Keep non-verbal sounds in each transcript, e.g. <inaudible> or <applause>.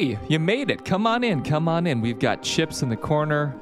Hey, you made it. Come on in. Come on in. We've got chips in the corner.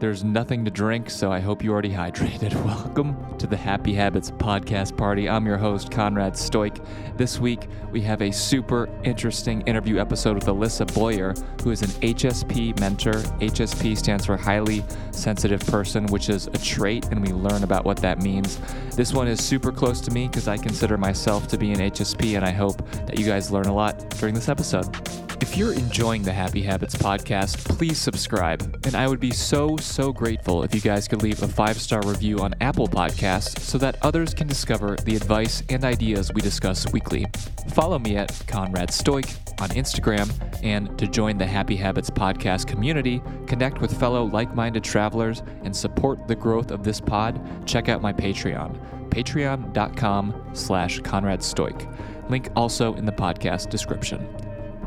There's nothing to drink, so I hope you already <laughs> hydrated. Welcome to the Happy Habits podcast party. I'm your host, Conrad Stoik. This week, we have a super interesting interview episode with Alissa Boyer, who is an HSP mentor. HSP stands for Highly Sensitive Person, which is a trait, and we learn about what that means. This one is super close to me because I consider myself to be an HSP, and I hope that you guys learn a lot during this episode. If you're enjoying the Happy Habits podcast, please subscribe. And I would be so, so grateful if you guys could leave a five star review on Apple Podcasts so that others can discover the advice and ideas we discuss weekly. Follow me at Conrad Stoik on Instagram. And to join the Happy Habits podcast community, connect with fellow like minded travelers, and support the growth of this pod, check out my Patreon, patreon.com slash Conrad Stoik. Link also in the podcast description.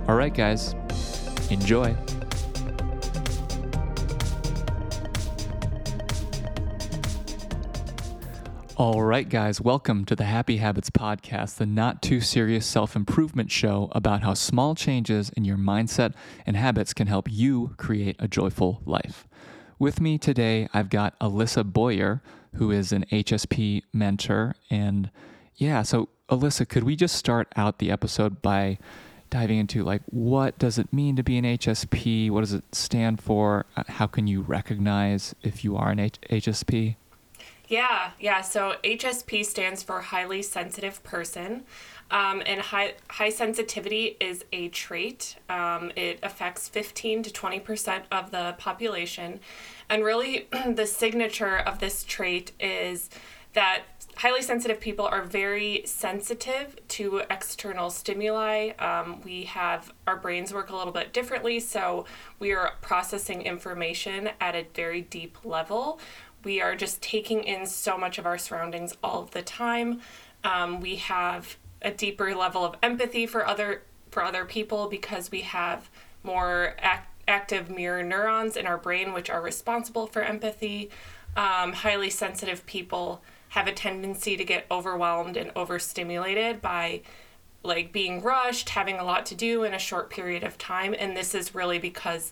All right, guys, enjoy. All right, guys, welcome to the Happy Habits Podcast, the not too serious self improvement show about how small changes in your mindset and habits can help you create a joyful life. With me today, I've got Alissa Boyer, who is an HSP mentor. And yeah, so Alissa, could we just start out the episode by diving into like what does it mean to be an HSP? What does it stand for? Uh, how can you recognize if you are an H- HSP? Yeah, yeah. So HSP stands for highly sensitive person. Um, and high, high sensitivity is a trait. Um, it affects 15 to 20% of the population. And really, <clears throat> the signature of this trait is that highly sensitive people are very sensitive to external stimuli. Um, we have our brains work a little bit differently, so we are processing information at a very deep level. We are just taking in so much of our surroundings all the time. Um, we have a deeper level of empathy for other for other people because we have more act- active mirror neurons in our brain, which are responsible for empathy. Um, highly sensitive people have a tendency to get overwhelmed and overstimulated by like being rushed, having a lot to do in a short period of time. And this is really because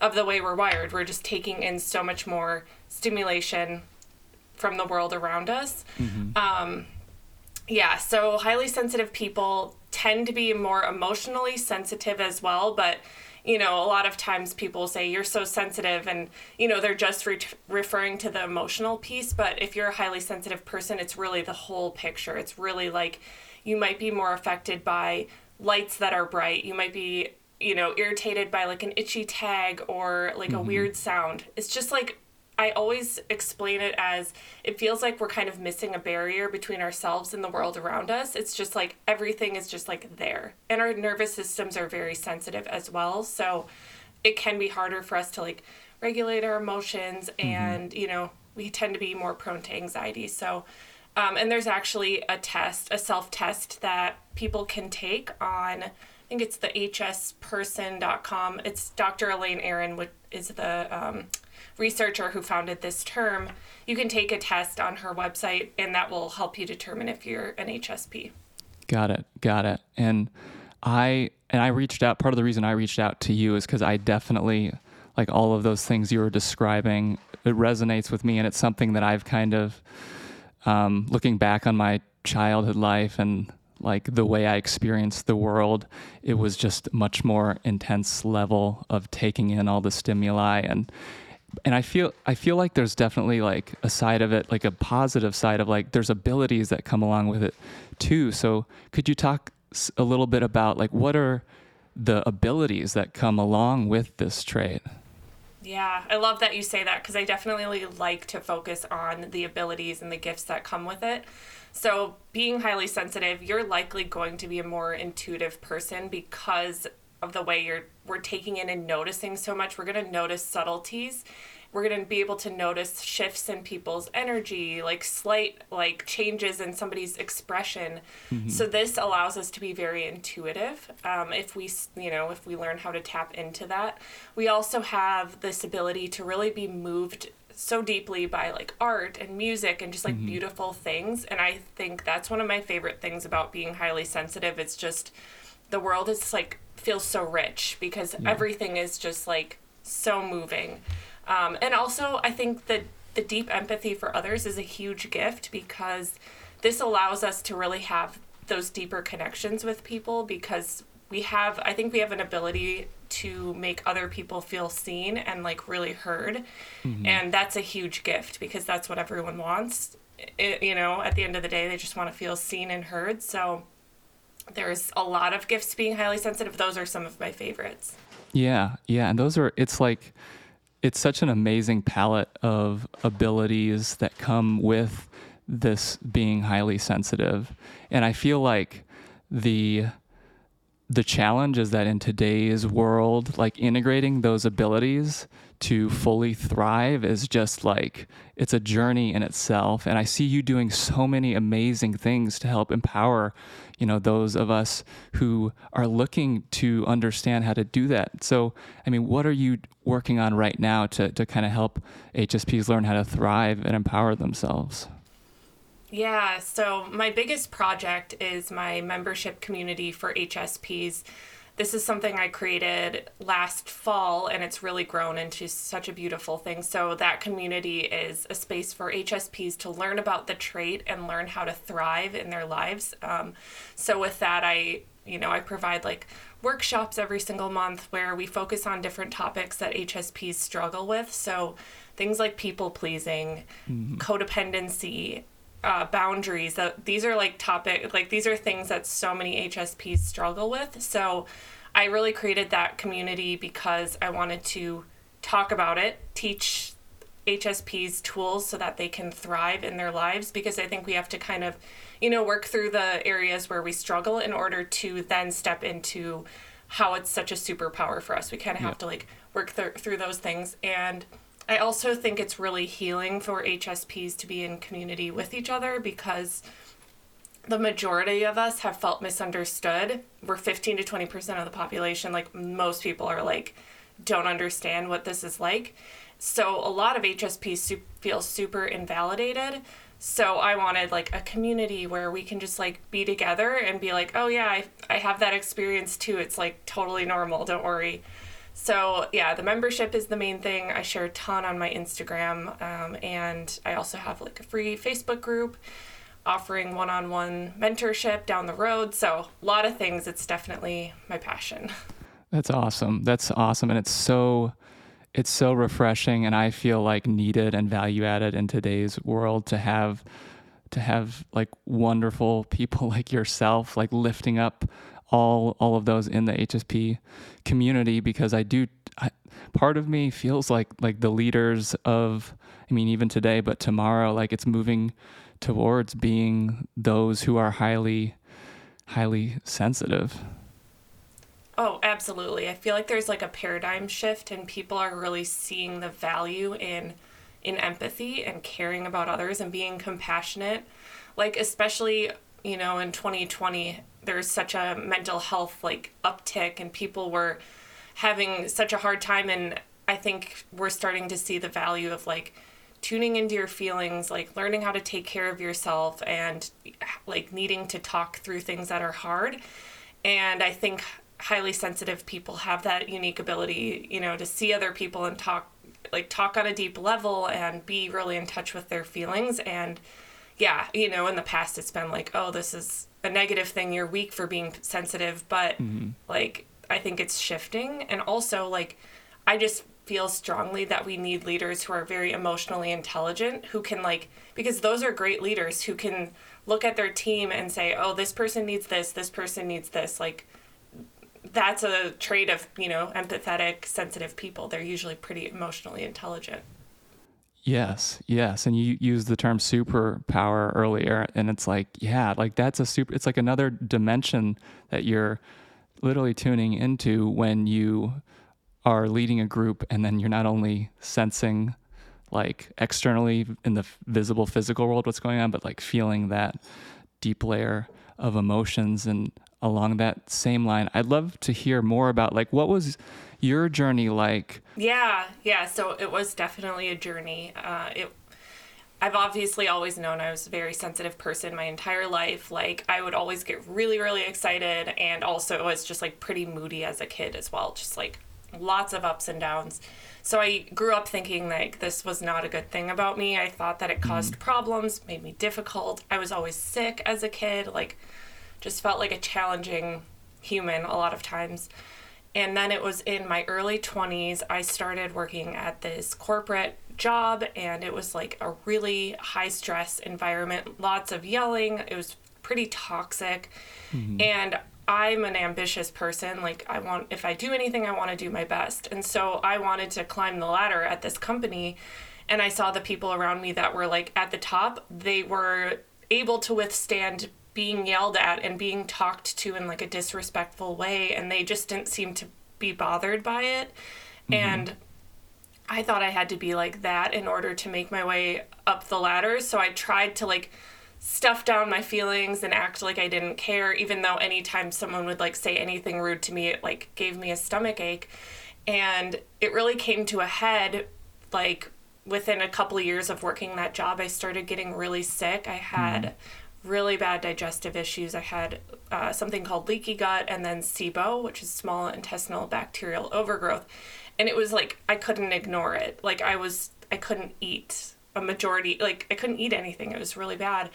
of the way we're wired. We're just taking in so much more stimulation from the world around us. Mm-hmm. Um, yeah, so highly sensitive people tend to be more emotionally sensitive as well, but you know, a lot of times people say you're so sensitive and, you know, they're just re- referring to the emotional piece. But if you're a highly sensitive person, it's really the whole picture. It's really like you might be more affected by lights that are bright. You might be, you know, irritated by like an itchy tag or like mm-hmm. a weird sound. It's just like I always explain it as it feels like we're kind of missing a barrier between ourselves and the world around us. It's just like everything is just like there. And our nervous systems are very sensitive as well. So it can be harder for us to like regulate our emotions mm-hmm. and, you know, we tend to be more prone to anxiety. So, um, and there's actually a test, a self test that people can take on, I think it's the hsperson.com. It's Dr. Elaine Aron, which is the, um, researcher who founded this term, you can take a test on her website and that will help you determine if you're an HSP. Got it. Got it. And I and I reached out part of the reason I reached out to you is cuz I definitely like all of those things you were describing it resonates with me and it's something that I've kind of um, looking back on my childhood life and like the way I experienced the world, it was just much more intense level of taking in all the stimuli and and I feel I feel like there's definitely like a side of it, like a positive side of like there's abilities that come along with it too. So could you talk a little bit about like what are the abilities that come along with this trait? Yeah, I love that you say that because I definitely like to focus on the abilities and the gifts that come with it. So, being highly sensitive, you're likely going to be a more intuitive person because of the way you're we're taking in and noticing so much. We're going to notice subtleties. We're going to be able to notice shifts in people's energy, like slight like changes in somebody's expression. Mm-hmm. So this allows us to be very intuitive. Um, if we you know if we learn how to tap into that, we also have this ability to really be moved so deeply by like art and music and just like mm-hmm. beautiful things and i think that's one of my favorite things about being highly sensitive it's just the world is like feels so rich because yeah. everything is just like so moving. Um, and also, I think that the deep empathy for others is a huge gift because this allows us to really have those deeper connections with people because we have i think we have an ability to make other people feel seen and like really heard mm-hmm. and that's a huge gift because that's what everyone wants it, you know at the end of the day they just want to feel seen and heard so there's a lot of gifts being highly sensitive those are some of my favorites yeah yeah and those are it's like it's such an amazing palette of abilities that come with this being highly sensitive. And I feel like the the challenge is that in today's world, like integrating those abilities to fully thrive is just like it's a journey in itself. And I see you doing so many amazing things to help empower, you know, those of us who are looking to understand how to do that. So, I mean, what are you working on right now to, to kind of help HSPs learn how to thrive and empower themselves? Yeah, so my biggest project is my membership community for HSPs. This is something I created last fall and it's really grown into such a beautiful thing. So, that community is a space for HSPs to learn about the trait and learn how to thrive in their lives. Um, so, with that, I you know, I provide like workshops every single month where we focus on different topics that HSPs struggle with. So, things like people pleasing, mm-hmm. codependency, uh, boundaries that these are like topic like these are things that so many hsps struggle with. So i really created that community because i wanted to talk about it teach hsps tools so that they can thrive in their lives because i think we have to kind of you know work through the areas where we struggle in order to then step into how it's such a superpower for us. We kind of have to like work th- through those things. And I also think it's really healing for HSPs to be in community with each other because the majority of us have felt misunderstood. We're 15 to 20% of the population. Like most people are like, don't understand what this is like. So a lot of HSPs su- feel super invalidated. So I wanted like a community where we can just like be together and be like, oh yeah, I, I have that experience too. It's like totally normal. Don't worry. So yeah, the membership is the main thing. I share a ton on my Instagram, um, and I also have like a free Facebook group offering one-on-one mentorship down the road. So a lot of things. It's definitely my passion. That's awesome. That's awesome, and it's so it's so refreshing, and I feel like needed and value added in today's world to have to have like wonderful people <laughs> like yourself like lifting up all all of those in the HSP community because I do I, part of me feels like like the leaders of I mean even today but tomorrow like it's moving towards being those who are highly highly sensitive. Oh, absolutely. I feel like there's like a paradigm shift and people are really seeing the value in in empathy and caring about others and being compassionate. Like especially, you know, in 2020 there's such a mental health like uptick and people were having such a hard time and I think we're starting to see the value of like tuning into your feelings, like learning how to take care of yourself and like needing to talk through things that are hard. And I think highly sensitive people have that unique ability, you know, to see other people and talk like talk on a deep level and be really in touch with their feelings and yeah, you know, in the past it's been like, oh, this is a negative thing you're weak for being sensitive but mm-hmm. like i think it's shifting. And also like i just feel strongly that we need leaders who are very emotionally intelligent who can like because those are great leaders who can look at their team and say oh this person needs this this person needs this. Like that's a trait of you know empathetic sensitive people. They're usually pretty emotionally intelligent Yes, yes. And you used the term superpower earlier, and it's like, yeah, like that's a super, it's like another dimension that you're literally tuning into when you are leading a group, and then you're not only sensing like externally in the visible physical world what's going on, but like feeling that deep layer of emotions and along that same line i'd love to hear more about like what was your journey like? Yeah, yeah. So it was definitely a journey. Uh, it, I've obviously always known I was a very sensitive person my entire life. Like I would always get really, really excited and also it was just like pretty moody as a kid as well. Just like lots of ups and downs. So I grew up thinking like this was not a good thing about me. I thought that it caused problems, made me difficult. I was always sick as a kid, like just felt like a challenging human a lot of times. And then it was in my early 20s, I started working at this corporate job, and it was like a really high stress environment, lots of yelling. It was pretty toxic. Mm-hmm. And I'm an ambitious person. Like, I want, if I do anything, I want to do my best. And so I wanted to climb the ladder at this company. And I saw the people around me that were like at the top, they were able to withstand being yelled at and being talked to in like a disrespectful way and they just didn't seem to be bothered by it. Mm-hmm. and i thought i had to be like that in order to make my way up the ladder. So i tried to like stuff down my feelings and act like i didn't care even though anytime someone would like say anything rude to me it like gave me a stomach ache. And it really came to a head like within a couple of years of working that job i started getting really sick. I had mm-hmm really bad digestive issues. I had uh, something called leaky gut and then SIBO, which is small intestinal bacterial overgrowth. And it was like I couldn't ignore it. Like I was, I couldn't eat a majority, like I couldn't eat anything. It was really bad.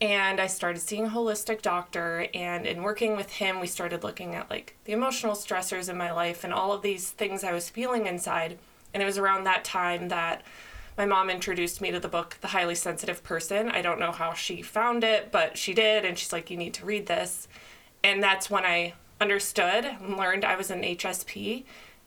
And I started seeing a holistic doctor. And in working with him, we started looking at like the emotional stressors in my life and all of these things I was feeling inside. And it was around that time that my mom introduced me to the book The Highly Sensitive Person. I don't know how she found it, but she did. And she's like, You need to read this. And that's when I understood and learned I was an HSP.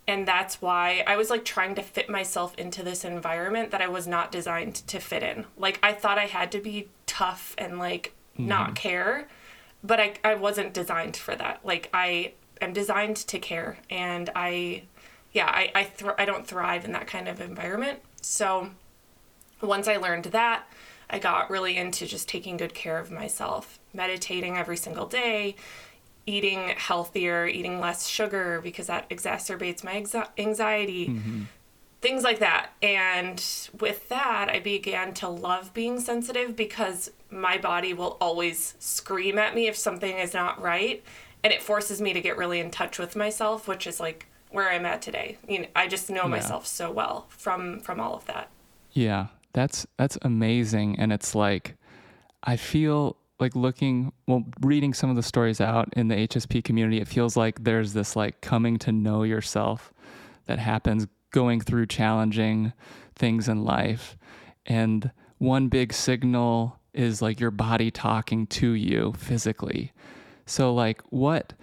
And that's why I was like trying to fit myself into this environment that I was not designed to fit in. Like, I thought I had to be tough and like mm-hmm. not care, but I, I wasn't designed for that. Like, I am designed to care. And I, yeah, I, I, I don't thrive in that kind of environment. So once I learned that, I got really into just taking good care of myself, meditating every single day, eating healthier, eating less sugar because that exacerbates my anxiety, mm-hmm. things like that. And with that, I began to love being sensitive because my body will always scream at me if something is not right. And it forces me to get really in touch with myself, which is like where I'm at today. You know, I just know yeah. myself so well from from all of that. Yeah, that's that's amazing. And it's like I feel like looking well reading some of the stories out in the HSP community it feels like there's this like coming to know yourself that happens going through challenging things in life. And one big signal is like your body talking to you physically. So like what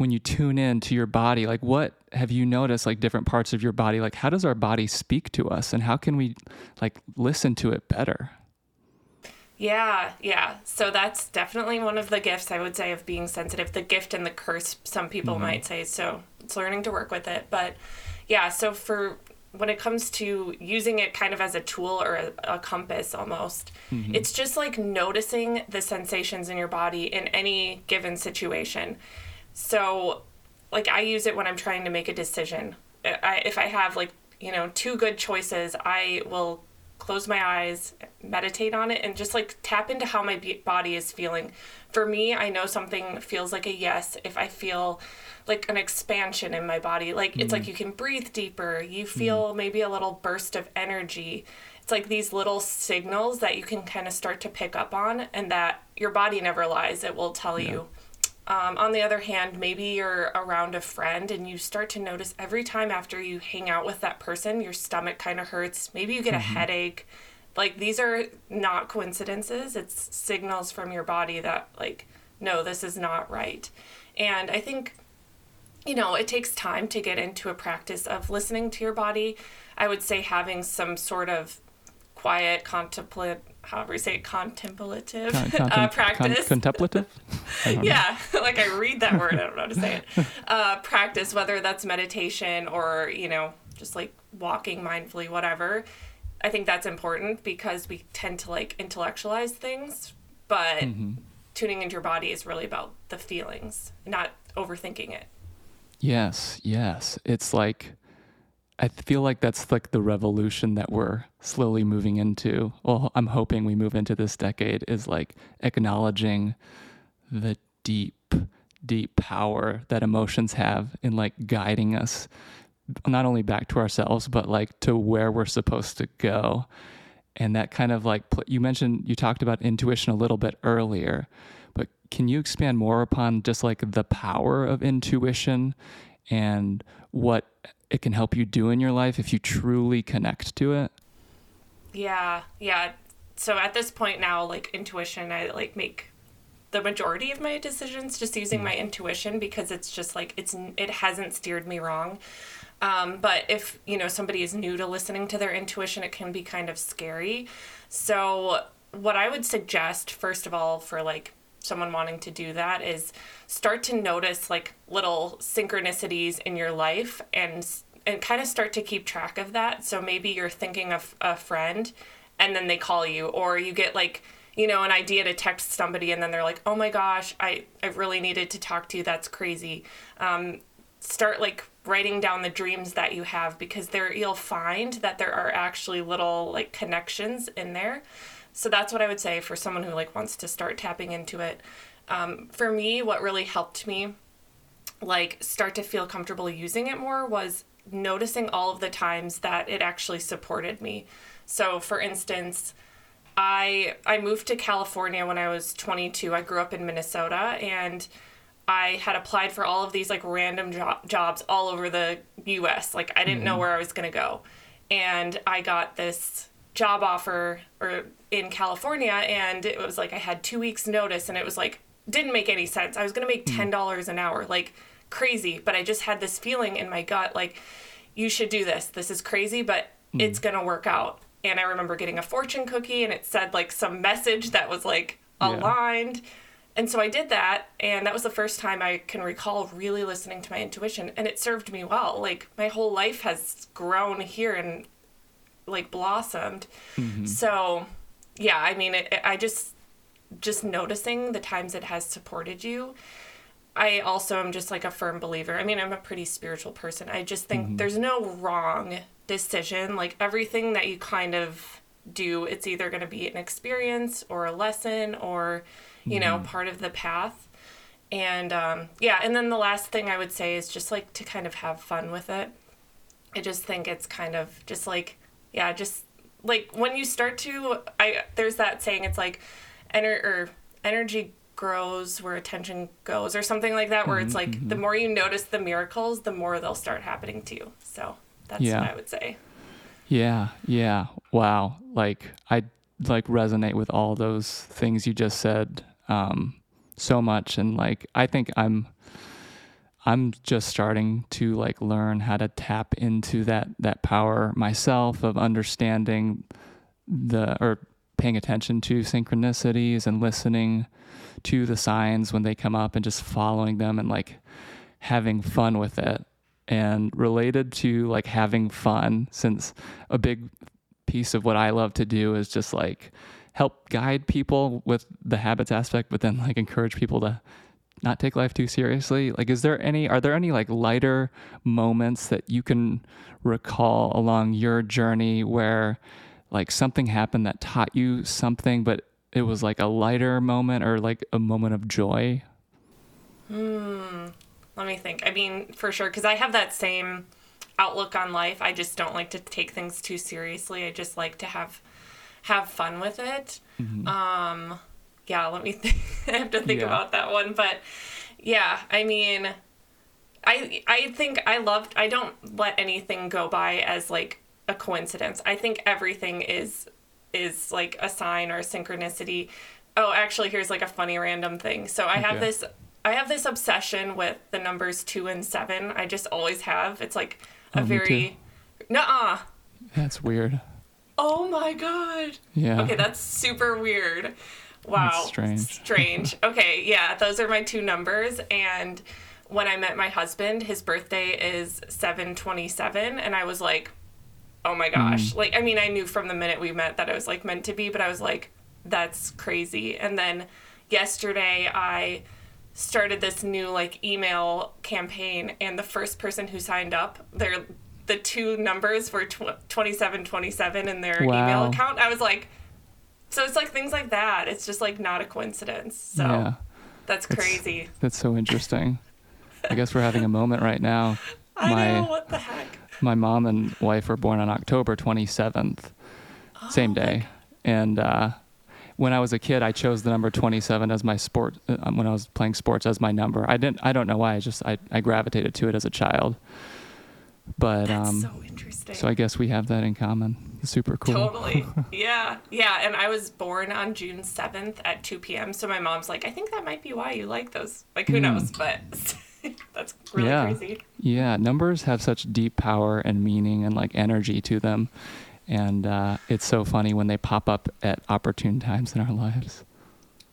when you tune in to your body like what have you noticed like different parts of your body? Like how does our body speak to us and how can we like listen to it better? Yeah yeah. So that's definitely one of the gifts i would say of being sensitive the gift and the curse some people mm-hmm. might say. So it's learning to work with it. But yeah so for when it comes to using it kind of as a tool or a, a compass almost mm-hmm. it's just like noticing the sensations in your body in any given situation so, like, I use it when I'm trying to make a decision. I, if I have, like, you know, two good choices, I will close my eyes, meditate on it, and just like tap into how my body is feeling. For me, I know something feels like a yes if I feel like an expansion in my body. Like mm-hmm. it's like mm-hmm. you can breathe deeper, you feel mm-hmm. maybe a little burst of energy. It's like these little signals that you can kind of start to pick up on, and that your body never lies. It will tell yeah. you um, on the other hand, maybe you're around a friend and you start to notice every time after you hang out with that person, your stomach kind of hurts. Maybe you get mm-hmm. a headache. Like, these are not coincidences, it's signals from your body that, like, no, this is not right. And I think, you know, it takes time to get into a practice of listening to your body. I would say having some sort of quiet, contemplative, however you say it, contemplative Con- contem- uh, practice. Con- contemplative? <laughs> yeah, <laughs> like I read that word, I don't know how to say it. <laughs> Uh, practice, whether that's meditation or, you know, just like walking mindfully, whatever. I think that's important because we tend to like intellectualize things, but mm-hmm. tuning into your body is really about the feelings, not overthinking it. Yes, yes. It's like I feel like that's like the revolution that we're slowly moving into. Well, I'm hoping we move into this decade is like acknowledging the deep, deep power that emotions have in like guiding us not only back to ourselves, but like to where we're supposed to go. And that kind of like, you mentioned, you talked about intuition a little bit earlier, but can you expand more upon just like the power of intuition and what it can help you do in your life if you truly connect to it? Yeah, yeah. So at this point now, like intuition, I like make the majority of my decisions just using my intuition because it's just like it's it hasn't steered me wrong. Um, but if you know somebody is new to listening to their intuition, it can be kind of scary. So what I would suggest first of all for like someone wanting to do that is start to notice like little synchronicities in your life and and kind of start to keep track of that. So maybe you're thinking of a friend and then they call you or you get like you know an idea to text somebody and then they're like oh my gosh i i really needed to talk to you. That's crazy. Um, start like writing down the dreams that you have because there you'll find that there are actually little like connections in there so that's what i would say for someone who like wants to start tapping into it um, for me what really helped me like start to feel comfortable using it more was noticing all of the times that it actually supported me so for instance i i moved to california when i was 22 i grew up in minnesota and I had applied for all of these like random jo- jobs all over the US. Like I didn't mm-hmm. know where I was going to go. And I got this job offer or in California and it was like I had 2 weeks notice and it was like didn't make any sense. I was going to make $10 an hour. Like crazy, but I just had this feeling in my gut like you should do this. This is crazy, but mm. it's going to work out. And I remember getting a fortune cookie and it said like some message that was like aligned. Yeah and so I did that, and that was the first time I can recall really listening to my intuition, and it served me well. Like my whole life has grown here and like blossomed. Mm-hmm. So, yeah, I mean, it, it, I just just noticing the times it has supported you. I also am just like a firm believer. I mean, I'm a pretty spiritual person. I just think mm-hmm. there's no wrong decision. Like everything that you kind of do, it's either going to be an experience or a lesson or you know, mm-hmm. part of the path. And um, yeah, and then the last thing I would say is just like to kind of have fun with it. I just think it's kind of just like, yeah, just like when you start to, I there's that saying, it's like, ener- or energy grows where attention goes, or something like that, where mm-hmm, it's like mm-hmm. the more you notice the miracles, the more they'll start happening to you. So that's yeah. what I would say. Yeah, yeah. Wow. Like I like resonate with all those things you just said um, so much, and like I think I'm I'm just starting to like learn how to tap into that that power myself of understanding the or paying attention to synchronicities and listening to the signs when they come up and just following them and like having fun with it. And related to like having fun since a big piece of what I love to do is just like help guide people with the habits aspect, but then like encourage people to not take life too seriously. Like, is there any, are there any like lighter moments that you can recall along your journey where like something happened that taught you something, but it was like a lighter moment or like a moment of joy? Hmm. Let me think. I mean, for sure, because I have that same outlook on life. I just don't like to take things too seriously. I just like to have have fun with it. Mm-hmm. Um, yeah, let me <laughs> think. I have to think yeah. about that one, but yeah, I mean, I I think I loved. I don't let anything go by as like a coincidence. I think everything is is like a sign or a synchronicity. Oh, actually, here's like a funny random thing. So I okay. have this I have this obsession with the numbers two and seven. I just always have. It's like a oh, very, nuh That's weird. Oh my god. Yeah. Okay, that's super weird. Wow. That's strange. Strange. <laughs> okay, yeah, those are my two numbers and when I met my husband, his birthday is 727 and I was like, "Oh my gosh." Mm. Like I mean, I knew from the minute we met that it was like meant to be, but I was like, "That's crazy." And then yesterday I started this new like email campaign and the first person who signed up, their the two numbers were tw- 2727 in their Wow. email account. I was like, so it's like things like that. It's just like not a coincidence. So Yeah. that's crazy. That's so interesting. I guess we're having a moment right now. <laughs> I my know what the heck. my mom and wife were born on October 27th, same day. And uh, when I was a kid, I chose the number 27 as my sport uh, when I was playing sports as my number. I didn't. I don't know why. I just I, I gravitated to it as a child. But That's um, so interesting. so I guess we have that in common. Super cool. Totally. <laughs> yeah. Yeah. And I was born on June 7th at 2 p.m. So my mom's like, I think that might be why you like those. Like, who knows? But <laughs> that's really. Yeah. crazy. Yeah, numbers have such deep power and meaning and like energy to them. And uh, it's so funny when they pop up at opportune times in our lives.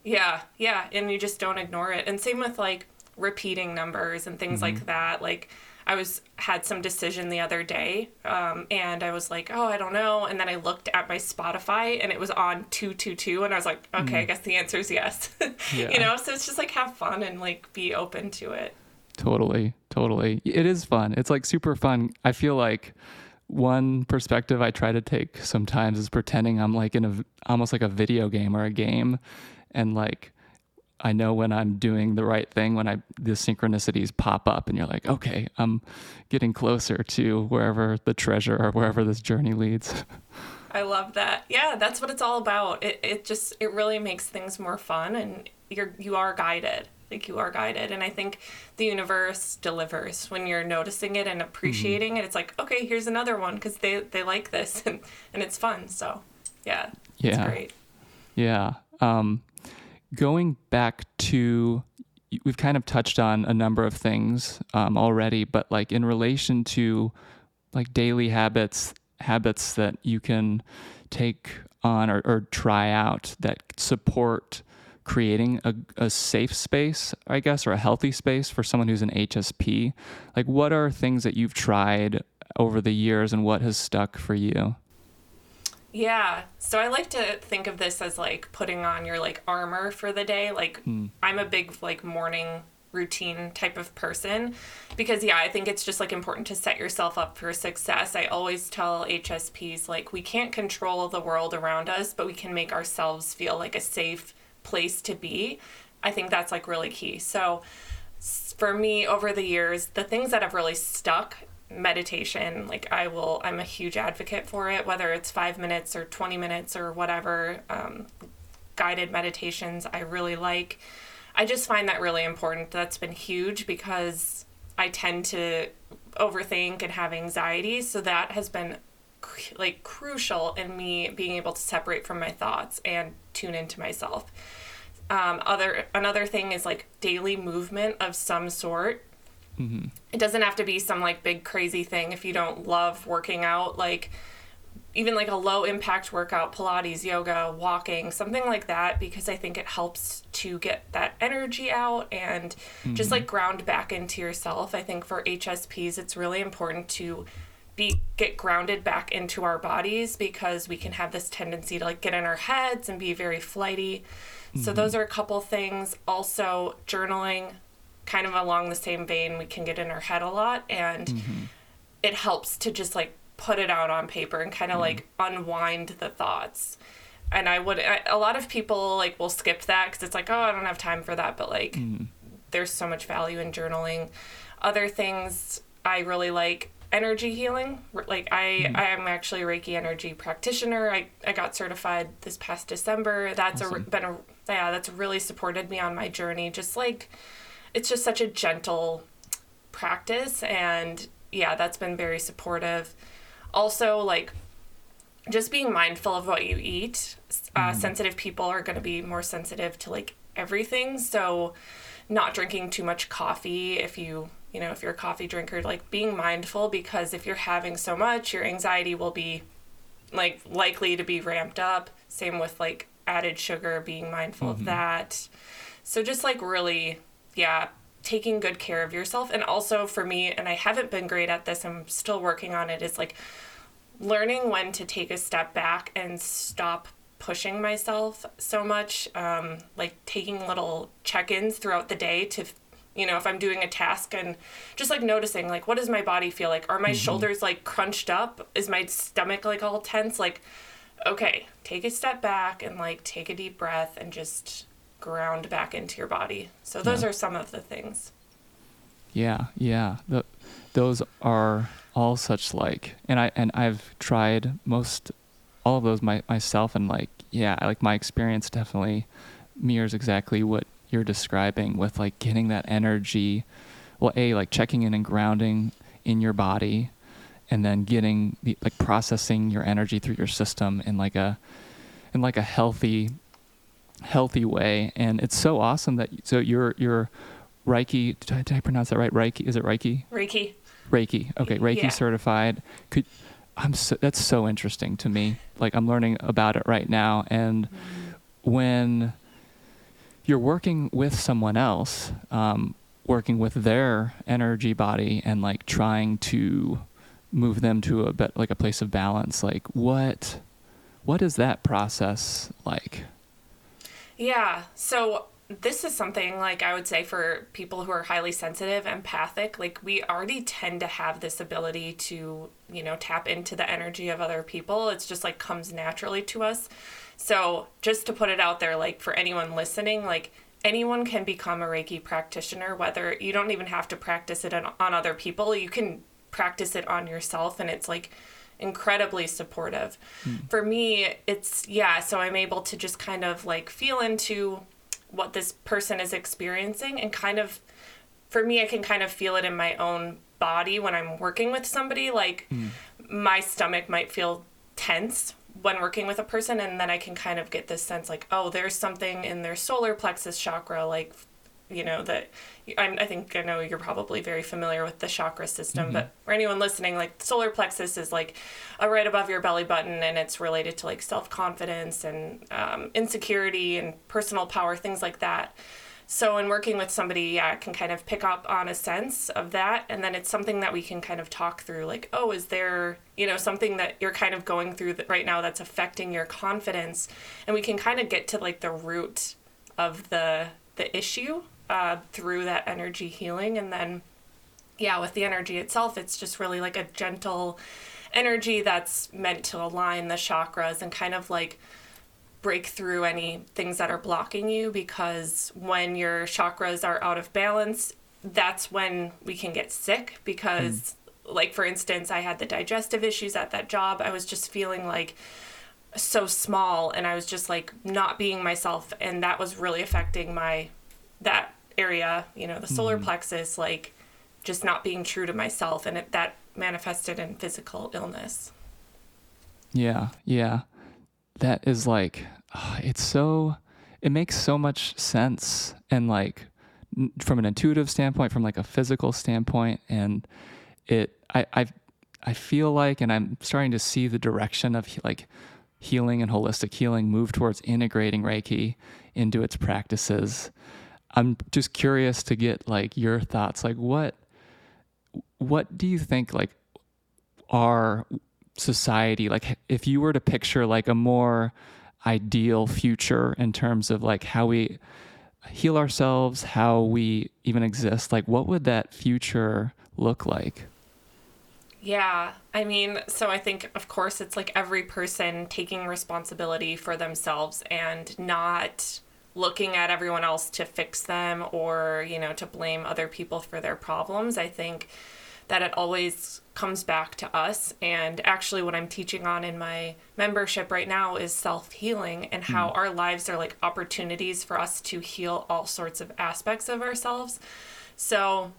Yeah. Yeah. And you just don't ignore it. And same with like repeating numbers and things Mm-hmm. like that. Like, I was had some decision the other day, um, and I was like, "Oh, I don't know." And then I looked at my Spotify, and it was on two two two, and I was like, "Okay, I guess the answer is yes." <laughs> Yeah. you know, so it's just like have fun and like be open to it. Totally, totally. It is fun. It's like super fun. I feel like one perspective I try to take sometimes is pretending I'm like in a almost like a video game or a game, and like I know when I'm doing the right thing when I the synchronicities pop up, and you're like, okay, I'm getting closer to wherever the treasure or wherever this journey leads. <laughs> I love that. Yeah, that's what it's all about. It it just it really makes things more fun and you're you are guided. Like you are guided and I think the universe delivers when you're noticing it and appreciating it. It's like, okay, here's another one cuz they they like this <laughs> and and it's fun. So, yeah. It's Yeah. great. Yeah. Um, going back to, we've kind of touched on a number of things um, already, but like in relation to like daily habits, habits that you can take on or, or try out that support creating a, a safe space, I guess, or a healthy space for someone who's an HSP. Like, what are things that you've tried over the years and what has stuck for you? Yeah. So I like to think of this as like putting on your like armor for the day. Like hmm. I'm a big like morning routine type of person because yeah, I think it's just like important to set yourself up for success. I always tell HSPs like we can't control the world around us, but we can make ourselves feel like a safe place to be. I think that's like really key. So for me over the years, the things that have really stuck meditation like i will i'm a huge advocate for it whether it's five minutes or 20 minutes or whatever um, guided meditations i really like. I just find that really important. That's been huge because i tend to overthink and have anxiety. So that has been like crucial in me being able to separate from my thoughts and tune into myself. Um, other another thing is like daily movement of some sort Mm-hmm. it doesn't have to be some like big crazy thing if you don't love working out like even like a low impact workout pilates yoga walking something like that because i think it helps to get that energy out and just like mm-hmm. ground back into yourself. I think for hsps it's really important to be get grounded back into our bodies because we can have this tendency to like get in our heads and be very flighty. So mm-hmm. those are a couple things. Also journaling kind of along the same vein we can get in our head a lot and mm-hmm. it helps to just like put it out on paper and kind of mm-hmm. like unwind the thoughts. And i would I, a lot of people like will skip that because it's like oh i don't have time for that but like mm-hmm. there's so much value in journaling. Other things i really like energy healing. Like i i am actually a reiki energy practitioner. I, I got certified this past december. That's a, been a yeah that's really supported me on my journey just like it's just such a gentle practice and yeah that's been very supportive. Also like just being mindful of what you eat uh, sensitive people are going to be more sensitive to like everything so not drinking too much coffee if you you know if you're a coffee drinker like being mindful because if you're having so much your anxiety will be like likely to be ramped up. Same with like added sugar being mindful of that. So just like really yeah taking good care of yourself and also for me and i haven't been great at this i'm still working on it is like learning when to take a step back and stop pushing myself so much um, like taking little check-ins throughout the day to you know, if I'm doing a task and just like noticing, like, what does my body feel like? Are my Mm-hmm. shoulders like crunched up? Is my stomach like all tense? Like, okay, take a step back and like take a deep breath and just ground back into your body. So those Yeah. are some of the things. Yeah, yeah. The, those are all such like, and I and I've tried most all of those my, myself, and like, yeah, like my experience definitely mirrors exactly what you're describing with like getting that energy. Well, a like checking in and grounding in your body, and then getting the, like processing your energy through your system in like a in like a healthy healthy way and it's so awesome that so you're you're Reiki. Did I, did I pronounce that right? Reiki. Is it Reiki? Reiki. Reiki. Okay, Reiki Yeah. certified. Could I'm so, that's so interesting to me. Like I'm learning about it right now, and when you're working with someone else, um, working with their energy body, and like trying to move them to a bit like a place of balance, like what what is that process like? Yeah. So this is something like I would say for people who are highly sensitive, empathic, like we already tend to have this ability to, you know, tap into the energy of other people. It's just like comes naturally to us. So just to put it out there, like for anyone listening, like anyone can become a Reiki practitioner, whether you don't even have to practice it on, on other people. You can practice it on yourself and it's like incredibly supportive. Hmm. For me, it's yeah, so I'm able to just kind of like feel into what this person is experiencing and kind of for me I can kind of feel it in my own body when I'm working with somebody like hmm. my stomach might feel tense when working with a person and then I can kind of get this sense like oh there's something in their solar plexus chakra like you know that I'm, I think I know you're probably very familiar with the chakra system, but for anyone listening, like solar plexus is like uh, right above your belly button, and it's related to like self confidence and um, insecurity and personal power, things like that. So in working with somebody, yeah, I can kind of pick up on a sense of that, and then it's something that we can kind of talk through, like, oh, is there, you know, something that you're kind of going through that right now that's affecting your confidence, and we can kind of get to like the root of the the issue uh, through that energy healing, and then yeah, with the energy itself, it's just really like a gentle energy that's meant to align the chakras and kind of like break through any things that are blocking you. Because when your chakras are out of balance, that's when we can get sick. Because like for instance, I had the digestive issues at that job. I was just feeling like so small. And I was just like not being myself. And that was really affecting my that area, you know, the solar plexus like just not being true to myself and it, that manifested in physical illness. Yeah, yeah. That is like, ah, it's so, it makes so much sense. And like, n- from an intuitive standpoint, from like a physical standpoint, and it, I, I, I feel like, and I'm starting to see the direction of he- like healing and holistic healing move towards integrating Reiki into its practices. I'm just curious to get like your thoughts. Like, what, what do you think like our society like if you were to picture like a more ideal future in terms of like how we heal ourselves how we even exist like what would that future look like Yeah, I mean, so I think, of course, it's like every person taking responsibility for themselves and not looking at everyone else to fix them or, you know, to blame other people for their problems. I think that it always comes back to us. And actually, what I'm teaching on in my membership right now is self healing and how hmm. our lives are like opportunities for us to heal all sorts of aspects of ourselves. So,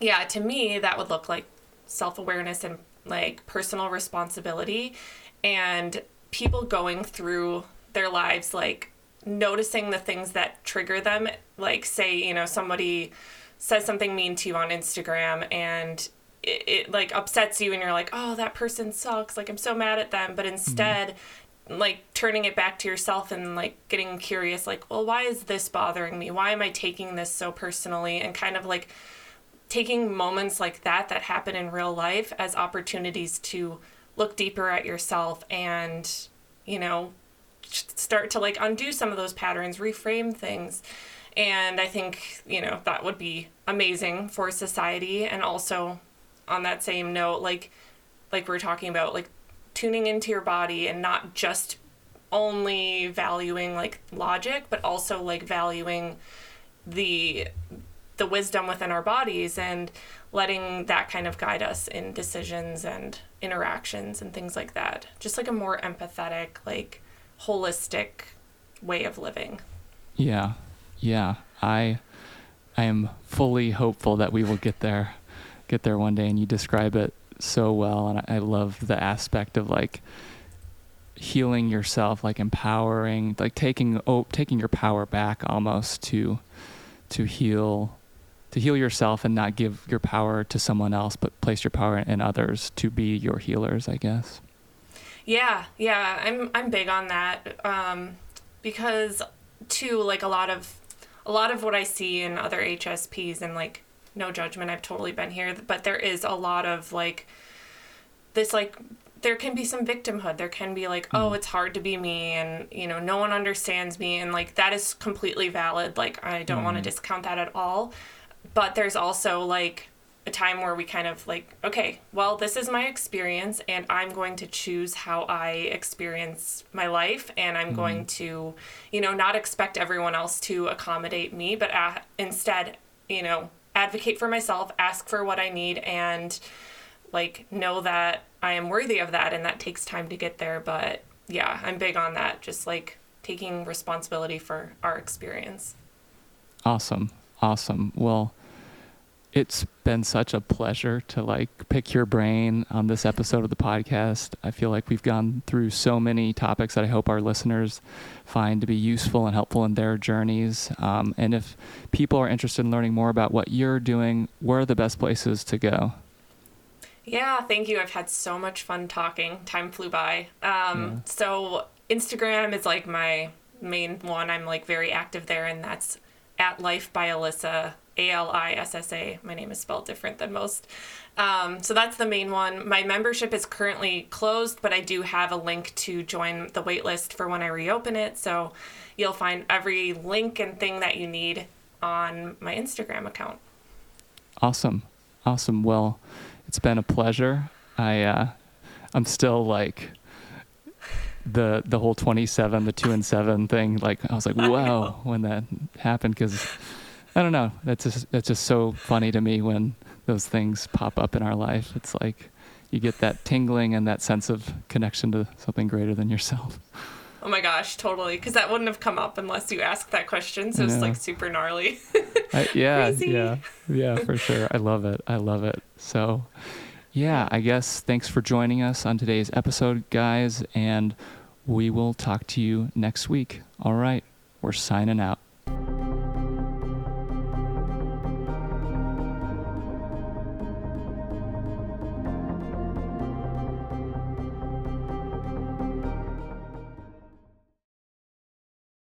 yeah, to me, that would look like self awareness and like personal responsibility and people going through their lives, like noticing the things that trigger them. Like, say, you know, somebody says something mean to you on Instagram and it, it like upsets you and you're like, oh, that person sucks. Like, I'm so mad at them. But mm-hmm. instead, like turning it back to yourself and like getting curious, like, well, why is this bothering me? Why am I taking this so personally? And kind of like, taking moments like that that happen in real life as opportunities to look deeper at yourself and you know start to like undo some of those patterns reframe things And I think, you know, that would be amazing for society. And also, on that same note, like, like we're talking about, like tuning into your body and not just only valuing like logic, but also like valuing the the wisdom within our bodies and letting that kind of guide us in decisions and interactions and things like that. Just like a more empathetic, like holistic way of living. Yeah. Yeah. I I am fully hopeful that we will get there get there one day and you describe it so well and I, I love the aspect of like healing yourself like empowering like taking oh taking your power back almost to to heal to heal yourself and not give your power to someone else but place your power in others to be your healers i guess yeah yeah i'm i'm big on that um because too like a lot of a lot of what i see in other hsps and like no judgment i've totally been here but there is a lot of like this like there can be some victimhood. There can be like oh it's hard to be me and you know no one understands me and like that is completely valid. Like i don't mm. want to discount that at all. But there's also like a time where we kind of like okay well this is my experience and i'm going to choose how i experience my life and i'm mm. going to you know not expect everyone else to accommodate me but uh, instead you know advocate for myself ask for what i need and like know that I am worthy of that and that takes time to get there. But yeah, I'm big on that. Just like taking responsibility for our experience. Awesome. Awesome. Well, it's been such a pleasure to like pick your brain on this episode of the podcast. I feel like we've gone through so many topics that I hope our listeners find to be useful and helpful in their journeys. Um, and if people are interested in learning more about what you're doing, where are the best places to go? Yeah, thank you. I've had so much fun talking. Time flew by. Um, yeah. So Instagram is like my main one. I'm like very active there, and that's at Life by Alissa. A L I S S A. My name is spelled different than most. Um, so that's the main one. My membership is currently closed, but I do have a link to join the waitlist for when I reopen it. So you'll find every link and thing that you need on my Instagram account. Awesome. Awesome. Well, it's been a pleasure. I uh, I'm still like the the whole 27 the 2 and 7 thing like I was like <laughs> wow when that happened cuz I don't know that's just that's just so funny to me when those things pop up in our life it's like you get that tingling and that sense of connection to something greater than yourself Oh my gosh, totally. Because that wouldn't have come up unless you asked that question. So it's like super gnarly. I, <laughs> yeah, Crazy. yeah, yeah, for sure. I love it. I love it. So, yeah, I guess thanks for joining us on today's episode, guys. And we will talk to you next week. All right, we're signing out.